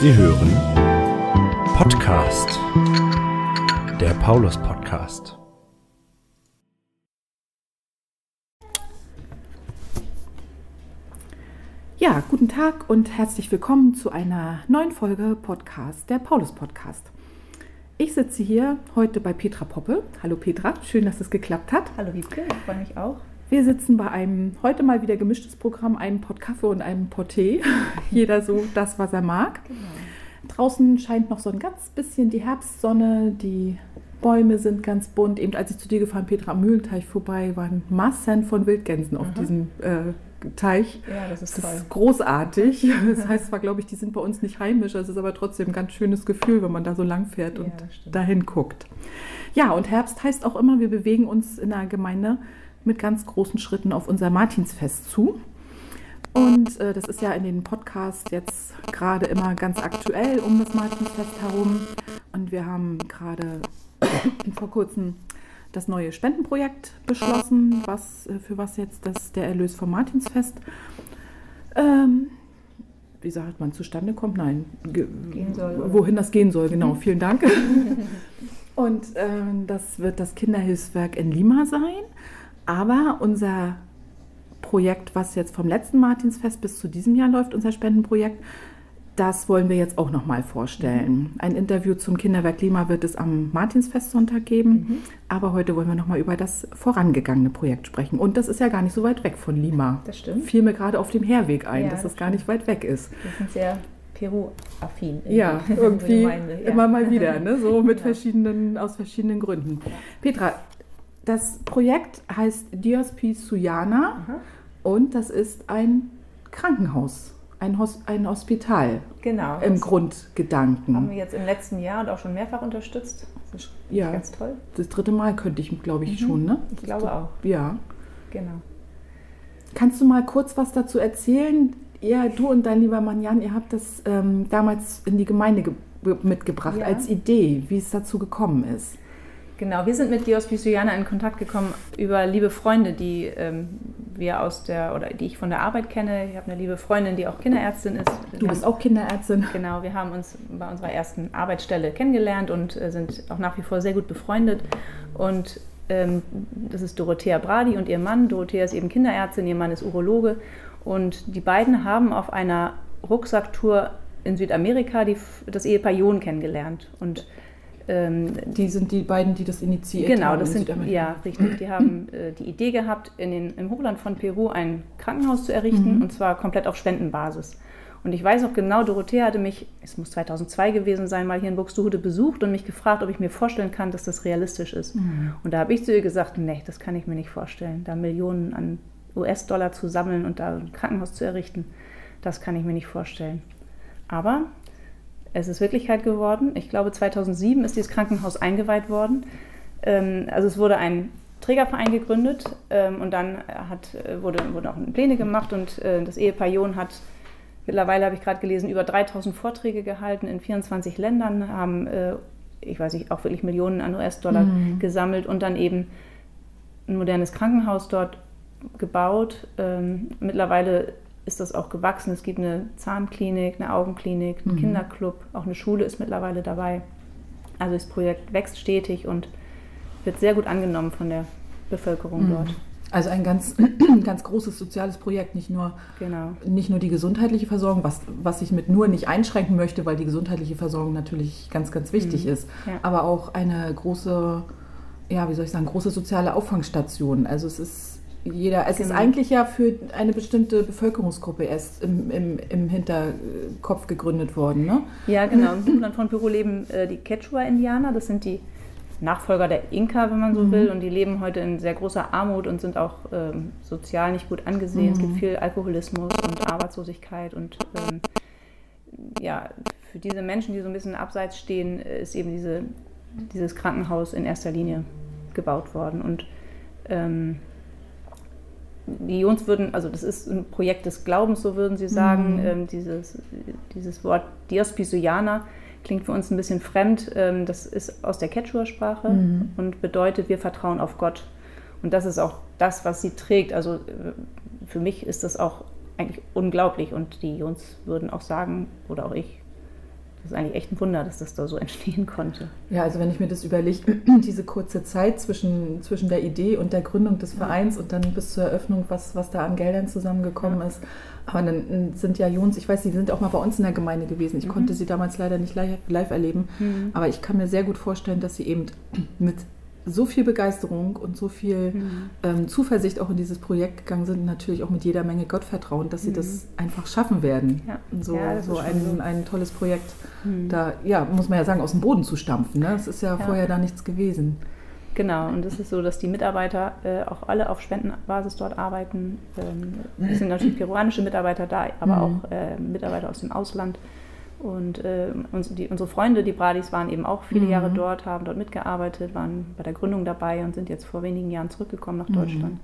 Sie hören Podcast, der Paulus Podcast. Ja, guten Tag und herzlich willkommen zu einer neuen Folge Podcast, der Paulus Podcast. Ich sitze hier heute bei Petra Poppe. Hallo Petra, schön, dass es geklappt hat. Hallo Wiebke, ich freue mich auch. Wir sitzen bei einem heute mal wieder gemischtes Programm, einem Pott Kaffee und einem Pott Tee. Jeder so das, was er mag. Genau. Draußen scheint noch so ein ganz bisschen die Herbstsonne, die Bäume sind ganz bunt. Eben als ich zu dir gefahren, Petra, am Mühlenteich vorbei, waren Massen von Wildgänsen auf Aha. diesem äh, Teich. Ja, das ist Das toll. ist großartig. Das heißt zwar, glaube ich, die sind bei uns nicht heimisch, es ist aber trotzdem ein ganz schönes Gefühl, wenn man da so lang fährt und dahin guckt. Ja, und Herbst heißt auch immer, wir bewegen uns in der Gemeinde mit ganz großen Schritten auf unser Martinsfest zu. Und äh, das ist ja in den Podcasts jetzt gerade immer ganz aktuell um das Martinsfest herum. Und wir haben gerade vor kurzem das neue Spendenprojekt beschlossen, was, äh, für was jetzt das, der Erlös vom Martinsfest, ähm, wie sagt man, zustande kommt? Nein, soll, wohin das gehen soll, genau, vielen Dank. Und ähm, das wird das Kinderhilfswerk in Lima sein. Aber unser Projekt, was jetzt vom letzten Martinsfest bis zu diesem Jahr läuft, unser Spendenprojekt, das wollen wir jetzt auch nochmal vorstellen. Ein Interview zum Kinderwerk Lima wird es am Martinsfestsonntag geben. Mhm. Aber heute wollen wir nochmal über das vorangegangene Projekt sprechen. Und das ist ja gar nicht so weit weg von Lima. Das stimmt. Fiel mir gerade auf dem Herweg ein, Ja, dass das es gar nicht weit weg ist. Wir sind sehr Peru-affin. in Ja, irgendwie Gemeinde, ja. immer mal wieder, ne? so mit Ja. verschiedenen, aus verschiedenen Gründen. Petra, das Projekt heißt Dios Suyana Aha. und das ist ein Krankenhaus, ein, Hos ein Hospital Genau. im das Grundgedanken. haben wir jetzt im letzten Jahr und auch schon mehrfach unterstützt. Das ist Ja. ganz toll. Das dritte Mal könnte ich, glaube ich, Mhm. schon, ne? Ich glaube auch. Ja. Genau. Kannst du mal kurz was dazu erzählen? Ihr, du und dein lieber Mann Jan, ihr habt das ähm, damals in die Gemeinde ge mitgebracht Ja. als Idee, wie es dazu gekommen ist. Genau, wir sind mit Dios Pisuiana in Kontakt gekommen über liebe Freunde, die ähm, wir aus der, oder die ich von der Arbeit kenne. Ich habe eine liebe Freundin, die auch Kinderärztin ist. Du bist auch Kinderärztin. Genau, wir haben uns bei unserer ersten Arbeitsstelle kennengelernt und äh, sind auch nach wie vor sehr gut befreundet. Und ähm, das ist Dorothea Bradi und ihr Mann. Dorothea ist eben Kinderärztin, ihr Mann ist Urologe. Und die beiden haben auf einer Rucksacktour in Südamerika die, das Ehepaar John kennengelernt. Und ähm, Die sind die beiden, die das initiiert Genau, haben. das in sind, ja, richtig. Die haben äh, die Idee gehabt, in den, im Hochland von Peru ein Krankenhaus zu errichten Mhm. und zwar komplett auf Spendenbasis. Und ich weiß auch genau, Dorothea hatte mich, es muss 2002 gewesen sein, mal hier in Buxtehude besucht und mich gefragt, ob ich mir vorstellen kann, dass das realistisch ist. Mhm. Und da habe ich zu ihr gesagt, nee, das kann ich mir nicht vorstellen. Da Millionen an US-Dollar zu sammeln und da ein Krankenhaus zu errichten, das kann ich mir nicht vorstellen. Aber es ist Wirklichkeit geworden. Ich glaube, 2007 ist dieses Krankenhaus eingeweiht worden. Ähm, also es wurde ein Trägerverein gegründet ähm, und dann hat, äh, wurde, wurden auch Pläne gemacht und äh, das Ehepaar John hat mittlerweile, habe ich gerade gelesen, über 3000 Vorträge gehalten in 24 Ländern, haben, äh, ich weiß nicht, auch wirklich Millionen an US-Dollar Mhm. gesammelt und dann eben ein modernes Krankenhaus dort gebaut. Ähm, mittlerweile ist das auch gewachsen. Es gibt eine Zahnklinik, eine Augenklinik, einen Mhm. Kinderclub, auch eine Schule ist mittlerweile dabei. Also das Projekt wächst stetig und wird sehr gut angenommen von der Bevölkerung Mhm. dort. Also ein ganz, ganz großes soziales Projekt, nicht nur, Genau. nicht nur die gesundheitliche Versorgung, was, was ich mit nur nicht einschränken möchte, weil die gesundheitliche Versorgung natürlich ganz, ganz wichtig Mhm. ist, Ja. aber auch eine große, ja, wie soll ich sagen, große soziale Auffangstation. Also es ist jeder, es ist Genau. eigentlich ja für eine bestimmte Bevölkerungsgruppe erst im, im, im Hinterkopf gegründet worden, ne? Ja, genau. Im Hochland von Peru leben äh, die Quechua-Indianer. Das sind die Nachfolger der Inka, wenn man so Mhm. will. Und die leben heute in sehr großer Armut und sind auch ähm, sozial nicht gut angesehen. Es gibt Mhm. viel Alkoholismus und Arbeitslosigkeit. Und ähm, ja, für diese Menschen, die so ein bisschen abseits stehen, ist eben diese, dieses Krankenhaus in erster Linie gebaut worden. Und ähm, die Jungs würden, also das ist ein Projekt des Glaubens, so würden sie sagen. Mhm. Ähm, dieses, dieses Wort Dios Pisuyana klingt für uns ein bisschen fremd. Ähm, das ist aus der Quechua-Sprache Mhm. und bedeutet, wir vertrauen auf Gott. Und das ist auch das, was sie trägt. Also äh, für mich ist das auch eigentlich unglaublich. Und die Jungs würden auch sagen, oder auch ich, das ist eigentlich echt ein Wunder, dass das da so entstehen konnte. Ja, also wenn ich mir das überlege, diese kurze Zeit zwischen, zwischen der Idee und der Gründung des Vereins ja. und dann bis zur Eröffnung, was, was da an Geldern zusammengekommen ja. ist. Aber dann sind ja Jons, ich weiß, sie sind auch mal bei uns in der Gemeinde gewesen. Ich mhm. konnte sie damals leider nicht live, live erleben. Mhm. Aber ich kann mir sehr gut vorstellen, dass sie eben mit so viel Begeisterung und so viel mhm. ähm, Zuversicht auch in dieses Projekt gegangen sind, natürlich auch mit jeder Menge Gottvertrauen, dass sie mhm. das einfach schaffen werden. Ja. So, ja, so, ein, so, ein, tolles Projekt mhm. da, ja, muss man ja sagen, aus dem Boden zu stampfen. Ne? Es ist ja, ja, vorher da nichts gewesen. Genau, und es ist so, dass die Mitarbeiter äh, auch alle auf Spendenbasis dort arbeiten. Ähm, es sind natürlich peruanische Mitarbeiter da, aber mhm. auch äh, Mitarbeiter aus dem Ausland. Und äh, uns, die, unsere Freunde, die Bradis, waren eben auch viele mhm. Jahre dort, haben dort mitgearbeitet, waren bei der Gründung dabei und sind jetzt vor wenigen Jahren zurückgekommen nach Deutschland. Mhm.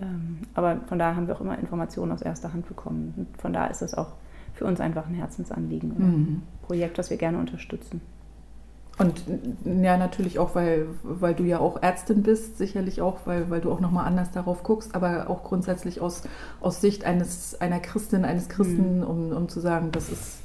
Ähm, aber von daher haben wir auch immer Informationen aus erster Hand bekommen. Und von daher ist das auch für uns einfach ein Herzensanliegen und mhm. ein Projekt, das wir gerne unterstützen. Und ja, natürlich auch, weil, weil du ja auch Ärztin bist, sicherlich auch, weil, weil du auch nochmal anders darauf guckst, aber auch grundsätzlich aus, aus Sicht eines, einer Christin, eines Christen, mhm. um, um zu sagen, das ist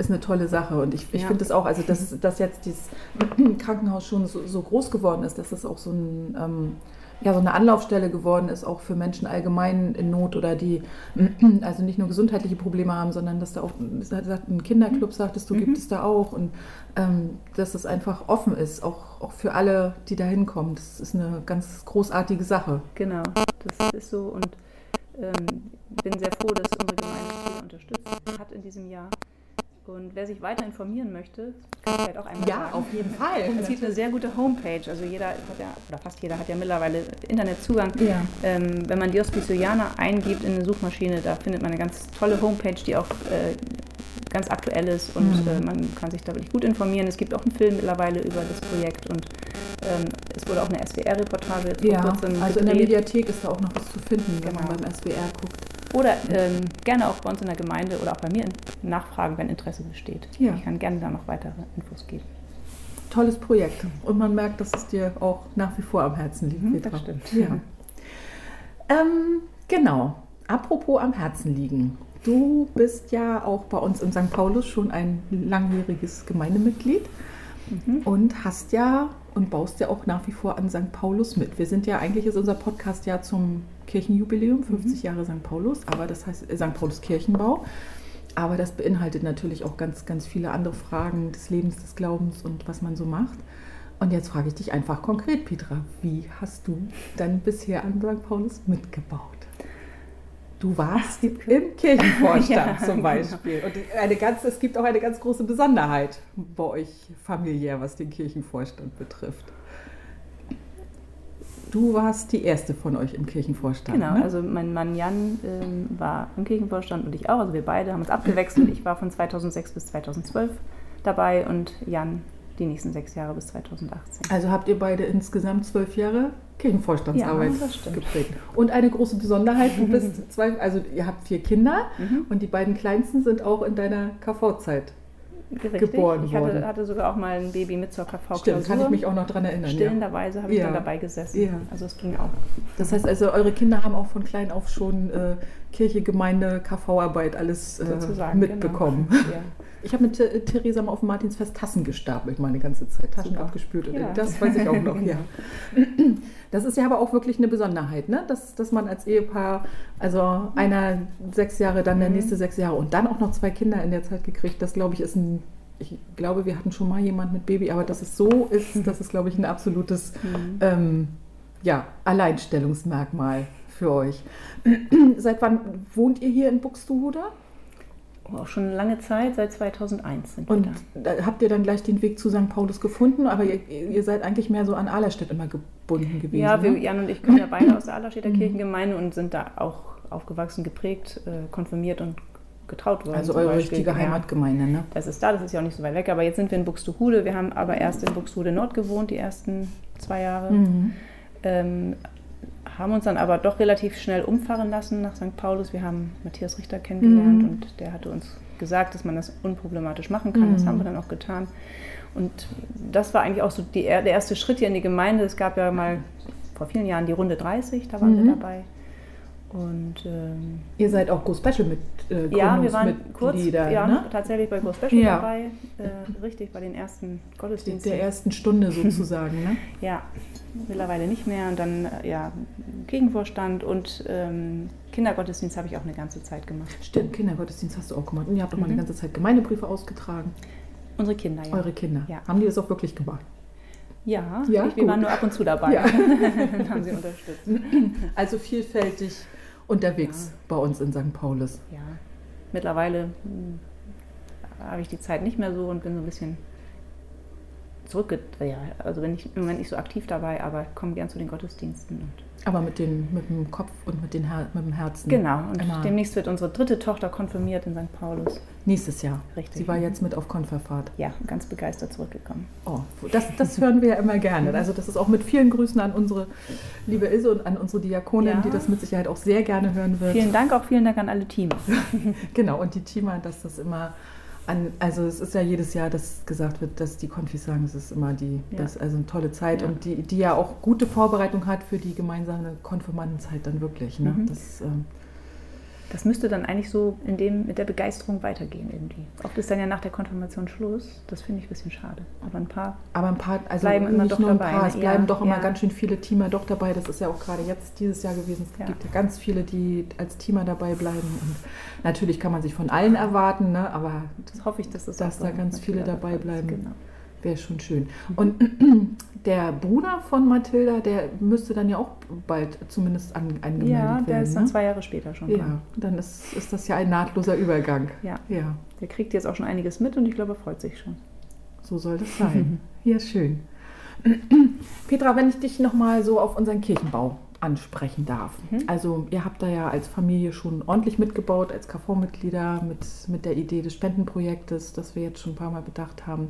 ist eine tolle Sache. Und ich, ich ja. finde es auch, also dass, dass jetzt dieses Krankenhaus schon so, so, groß geworden ist, dass es auch so, ein, ähm, ja, so eine Anlaufstelle geworden ist, auch für Menschen allgemein in Not oder die also nicht nur gesundheitliche Probleme haben, sondern dass da auch ein Kinderclub, sagtest du, mhm. gibt es da auch. Und ähm, dass es einfach offen ist, auch, auch für alle, die da hinkommen. Das ist eine ganz großartige Sache. Genau, das ist so. Und ähm, bin sehr froh, dass unsere Gemeinde viel unterstützt hat in diesem Jahr. Und wer sich weiter informieren möchte, kann ich vielleicht auch einmal Ja, sagen. auf jeden Fall. Es gibt eine sehr gute Homepage. Also jeder hat ja, oder fast jeder hat ja mittlerweile Internetzugang. Ja. Ähm, wenn man Dios Pisojana eingibt in eine Suchmaschine, da findet man eine ganz tolle Homepage, die auch äh, ganz aktuell ist und mhm. äh, man kann sich da wirklich gut informieren. Es gibt auch einen Film mittlerweile über das Projekt und ähm, es wurde auch eine SWR-Reportage ja, Also in der Mediathek ist da auch noch was zu finden, wenn genau. man beim SWR guckt. Oder ähm, gerne auch bei uns in der Gemeinde oder auch bei mir nachfragen, wenn Interesse besteht. Ja. Ich kann gerne da noch weitere Infos geben. Tolles Projekt. Und man merkt, dass es dir auch nach wie vor am Herzen liegt. Mhm, das stimmt. Ja. Ähm, genau. Apropos am Herzen liegen. Du bist ja auch bei uns in St. Paulus schon ein langjähriges Gemeindemitglied mhm. und hast ja und baust ja auch nach wie vor an St. Paulus mit. Wir sind ja eigentlich ist unser Podcast ja zum Kirchenjubiläum, 50 mhm. Jahre St. Paulus, aber das heißt äh, St. Paulus Kirchenbau. Aber das beinhaltet natürlich auch ganz, ganz viele andere Fragen des Lebens, des Glaubens und was man so macht. Und jetzt frage ich dich einfach konkret, Petra, wie hast du dann bisher an St. Paulus mitgebaut? Du warst im Kirchenvorstand ja, zum genau. Beispiel. Und eine ganz, es gibt auch eine ganz große Besonderheit bei euch familiär, was den Kirchenvorstand betrifft. Du warst die erste von euch im Kirchenvorstand. Genau, ne? also mein Mann Jan ähm, war im Kirchenvorstand und ich auch. Also wir beide haben uns abgewechselt. Ich war von 2006 bis 2012 dabei und Jan die nächsten sechs Jahre bis 2018. Also habt ihr beide insgesamt zwölf Jahre Kirchenvorstandsarbeit ja, geprägt. Und eine große Besonderheit, du bist zwei, also ihr habt vier Kinder mhm. und die beiden kleinsten sind auch in deiner KV-Zeit Richtig. geboren ich hatte, hatte, sogar auch mal ein Baby mit zur KV-Klausur. Stimmt, kann ich mich auch noch daran erinnern. Stillenderweise ja. habe ich ja. dann dabei gesessen. Ja. Also es ging auch. Das heißt also, eure Kinder haben auch von klein auf schon äh, Kirche, Gemeinde, KV-Arbeit alles äh, genau. mitbekommen. Genau. Ich habe mit äh, Theresa mal auf dem Martinsfest Tassen gestapelt, meine ganze Zeit. Taschen Super. abgespült. Das weiß ich auch noch, ja. Das ist ja aber auch wirklich eine Besonderheit, ne? dass, dass man als Ehepaar, also einer sechs Jahre, dann der mhm. nächste sechs Jahre und dann auch noch zwei Kinder in der Zeit gekriegt, das glaube ich ist ein ich glaube, wir hatten schon mal jemand mit Baby, aber dass es so ist, das ist, glaube ich, ein absolutes mhm. ähm, ja, Alleinstellungsmerkmal für euch. Seit wann wohnt ihr hier in Buxtehude? auch schon lange Zeit, seit 2001 sind Und da. habt ihr dann gleich den Weg zu St. Paulus gefunden, aber ihr, ihr seid eigentlich mehr so an Ahlerstedt immer gebunden gewesen. Ja, wir, ne? Jan und ich kommen ja beide aus der Ahlerstädter mhm. Kirchengemeinde und sind da auch aufgewachsen, geprägt, äh, konfirmiert und getraut worden. Also eure richtige Heimatgemeinde, ne? Das ist da, das ist ja auch nicht so weit weg, aber jetzt sind wir in Buxtehude. Wir haben aber erst in Buxtehude Nord gewohnt, die ersten zwei Jahre. Mhm. Ähm, haben uns dann aber doch relativ schnell umfahren lassen nach St. Paulus. Wir haben Matthias Richter kennengelernt mhm. und der hatte uns gesagt, dass man das unproblematisch machen kann. Mhm. Das haben wir dann auch getan. Und das war eigentlich auch so die, der erste Schritt hier in die Gemeinde. Es gab ja mal vor vielen Jahren die Runde 30, da waren mhm. wir dabei. Und ähm, Ihr seid auch Go Special mit äh, ja, wir waren kurz Gründungsmitglieder, ja, ne? tatsächlich bei Go Special Ja. dabei, äh, richtig, bei den ersten Gottesdiensten. der ersten Stunde sozusagen, ne? Ja, mittlerweile nicht mehr. Und dann äh, ja, Gegenvorstand und ähm, Kindergottesdienst habe ich auch eine ganze Zeit gemacht. Stimmt, Kindergottesdienst hast du auch gemacht. Und ihr habt mal Mhm. eine ganze Zeit Gemeindebriefe ausgetragen. Unsere Kinder, ja. Eure Kinder. Ja. Haben die das auch wirklich gemacht? Ja, Ja, ich, wir waren nur ab und zu dabei. Ja. Haben sie unterstützt. Also vielfältig unterwegs bei uns in St. Paulus. Ja, mittlerweile hm, habe ich die Zeit nicht mehr so und bin so ein bisschen zurückge... Ja, also bin ich im Moment nicht so aktiv dabei, aber komme gern zu den Gottesdiensten. Aber mit, den, mit dem Kopf und mit, den Her mit dem Herzen. genau, und Immer. demnächst wird unsere dritte Tochter konfirmiert in St. Paulus. Nächstes Jahr. Richtig. Sie war jetzt mit auf Konferfahrt. Ja, ganz begeistert zurückgekommen. Oh, das, das hören wir ja immer gerne. Also das ist auch mit vielen Grüßen an unsere liebe Ilse und an unsere Diakonin, Ja. die das mit Sicherheit auch sehr gerne hören wird. Vielen Dank, auch vielen Dank an alle Teams. Genau, und die Teamer, dass das immer an, also es ist ja jedes Jahr, dass gesagt wird, dass die Konfis sagen, es ist immer die, Ja. das, also eine tolle Zeit Ja. und die, die ja auch gute Vorbereitung hat für die gemeinsame Konfirmandenzeit dann wirklich. Ne? Mhm. Das, ähm, Das müsste dann eigentlich so in dem, mit der Begeisterung weitergehen irgendwie. Oft ist dann ja nach der Konfirmation Schluss. Das finde ich ein bisschen schade. Aber ein paar aber ein paar, also Bleiben immer doch dabei, paar, ne? es bleiben Ja, doch immer ja. ganz schön viele Teamer doch dabei. Das ist ja auch gerade jetzt dieses Jahr gewesen. Es Ja. gibt ja ganz viele, die als Teamer dabei bleiben. Und natürlich kann man sich von allen erwarten, ne? aber Das hoffe ich, dass das Dass da ganz viele dabei bleiben. Genau. Wäre schon schön. Und der Bruder von Mathilda, der müsste dann ja auch bald zumindest an, angemeldet Ja, der werden. ist dann ne? zwei Jahre später schon Ja, dran. dann ist, ist das ja ein nahtloser Übergang. Ja, Ja, der kriegt jetzt auch schon einiges mit und ich glaube, er freut sich schon. so soll das sein. ja, schön. Petra, wenn ich dich nochmal so auf unseren Kirchenbau ansprechen darf. Mhm. Also ihr habt da ja als Familie schon ordentlich mitgebaut, als KV-Mitglieder mit, mit der Idee des Spendenprojektes, das wir jetzt schon ein paar Mal bedacht haben,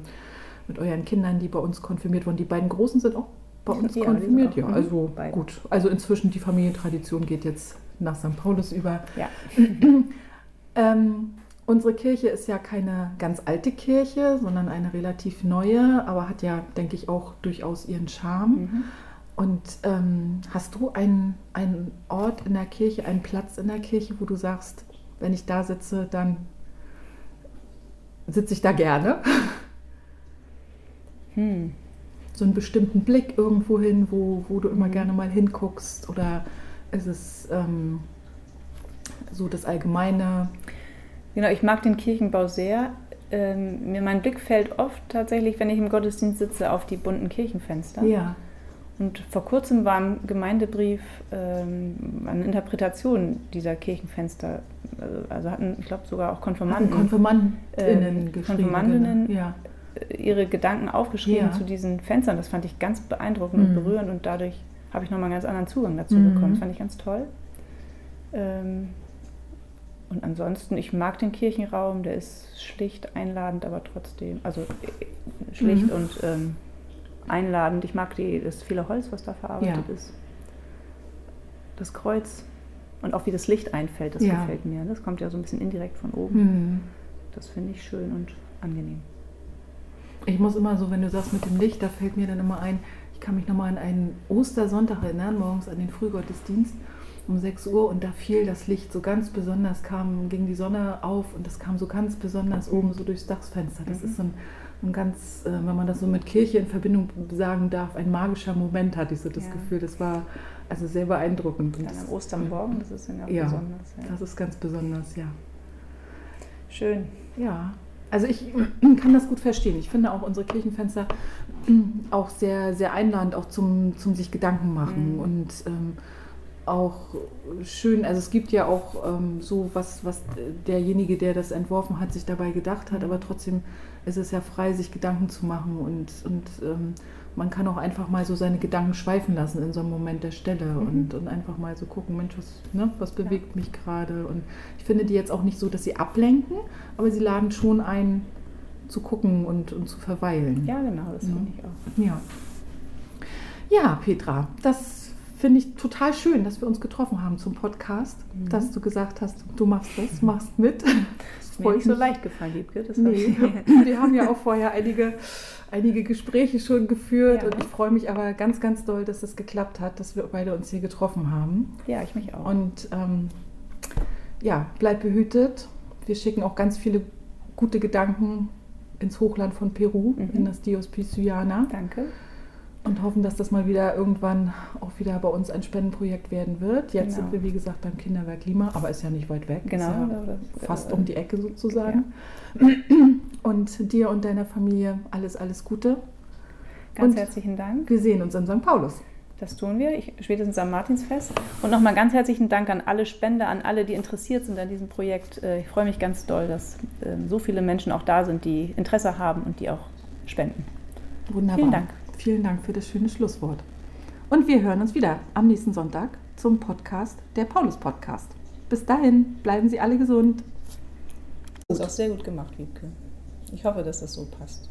mit euren Kindern, die bei uns konfirmiert wurden. Die beiden Großen sind auch bei uns Ja, konfirmiert, ja. mhm, Also beide. gut. Also inzwischen die Familientradition geht jetzt nach St. Paulus über. Ja. Ähm, unsere Kirche ist ja keine ganz alte Kirche, sondern eine relativ neue, aber hat ja, denke ich, auch durchaus ihren Charme. Mhm. Und ähm, hast du einen, einen Ort in der Kirche, einen Platz in der Kirche, wo du sagst, wenn ich da sitze, dann sitze ich da gerne? Hm. So einen bestimmten Blick irgendwo hin, wo, wo du immer Mhm. gerne mal hinguckst? Oder ist es ähm, so das Allgemeine? Genau, ich mag den Kirchenbau sehr. Ähm, mir mein Blick fällt oft tatsächlich, wenn ich im Gottesdienst sitze, auf die bunten Kirchenfenster. Ja. Und vor kurzem war im Gemeindebrief ähm, eine Interpretation dieser Kirchenfenster. Also, also hatten, ich glaube, sogar auch Konfirmanden Konfirmandinnen Ähm, geschrieben. Konfirmandinnen. genau. Ja. Ihre Gedanken aufgeschrieben Ja. zu diesen Fenstern. Das fand ich ganz beeindruckend Mhm. und berührend und dadurch habe ich nochmal einen ganz anderen Zugang dazu Mhm. bekommen. Das fand ich ganz toll. Ähm, und ansonsten, ich mag den Kirchenraum, der ist schlicht, einladend, aber trotzdem, also äh, schlicht Mhm. und ähm, einladend. Ich mag die, das viele Holz, was da verarbeitet Ja. ist. Das Kreuz und auch wie das Licht einfällt, das Ja. gefällt mir. Das kommt ja so ein bisschen indirekt von oben. Hm. Das finde ich schön und angenehm. Ich muss immer so, wenn du sagst mit dem Licht, da fällt mir dann immer ein, ich kann mich nochmal an einen Ostersonntag erinnern, morgens an den Frühgottesdienst um 6 Uhr und da fiel das Licht so ganz besonders, kam, ging die Sonne auf und das kam so ganz besonders oben so durchs Dachsfenster. Das Mhm. ist so ein, ein ganz, äh, wenn man das so mit Kirche in Verbindung sagen darf, ein magischer Moment, hatte ich so das Ja. Gefühl. Das war also sehr beeindruckend. Das- am Ostermorgen, das ist ja Ja, besonders. Ja. Das ist ganz besonders, ja. Schön. Ja, also ich kann das gut verstehen. Ich finde auch unsere Kirchenfenster auch sehr, sehr einladend, auch zum, zum sich Gedanken machen Mhm. und ähm, auch schön, also es gibt ja auch ähm, so was, was derjenige, der das entworfen hat, sich dabei gedacht hat, aber trotzdem ist es ja frei, sich Gedanken zu machen und, und ähm, man kann auch einfach mal so seine Gedanken schweifen lassen in so einem Moment der Stelle Mhm. und, und einfach mal so gucken, Mensch, was, ne, was bewegt mich gerade und ich finde die jetzt auch nicht so, dass sie ablenken, aber sie laden schon ein, zu gucken und, und zu verweilen. Ja, genau, das Ja. finde ich auch. Ja. Ja, Petra, das finde ich total schön, dass wir uns getroffen haben zum Podcast, Mhm. dass du gesagt hast, du machst das, machst mit. Das Ist mir nicht so leicht gefallen, Liebke. Das Nee, wir haben ja auch vorher einige, einige Gespräche schon geführt Ja. und ich freue mich aber ganz, ganz doll, dass es geklappt hat, dass wir beide uns hier getroffen haben. ja, ich mich auch. Und ähm, ja, bleib behütet. Wir schicken auch ganz viele gute Gedanken ins Hochland von Peru, Mhm. in das Dios Pisuyana Danke. Und hoffen, dass das mal wieder irgendwann auch wieder bei uns ein Spendenprojekt werden wird. Jetzt Genau. sind wir, wie gesagt, beim Kinderwerk Lima, aber ist ja nicht weit weg. Genau. Ist ja oder- fast äh, um die Ecke sozusagen. Und dir und deiner Familie alles, alles Gute. Ganz und- herzlichen Dank. Wir sehen uns in St. Paulus. Das tun wir, ich, spätestens am Martinsfest. Und nochmal ganz herzlichen Dank an alle Spender, an alle, die interessiert sind an diesem Projekt. Äh, Ich freue mich ganz doll, dass ähm, so viele Menschen auch da sind, die Interesse haben und die auch spenden. Wunderbar. Vielen Dank. Vielen Dank für das schöne Schlusswort. Und wir hören uns wieder am nächsten Sonntag zum Podcast, der Paulus Podcast. Bis dahin, bleiben Sie alle gesund. Das ist auch sehr gut gemacht, Wiebke. Ich hoffe, dass das so passt.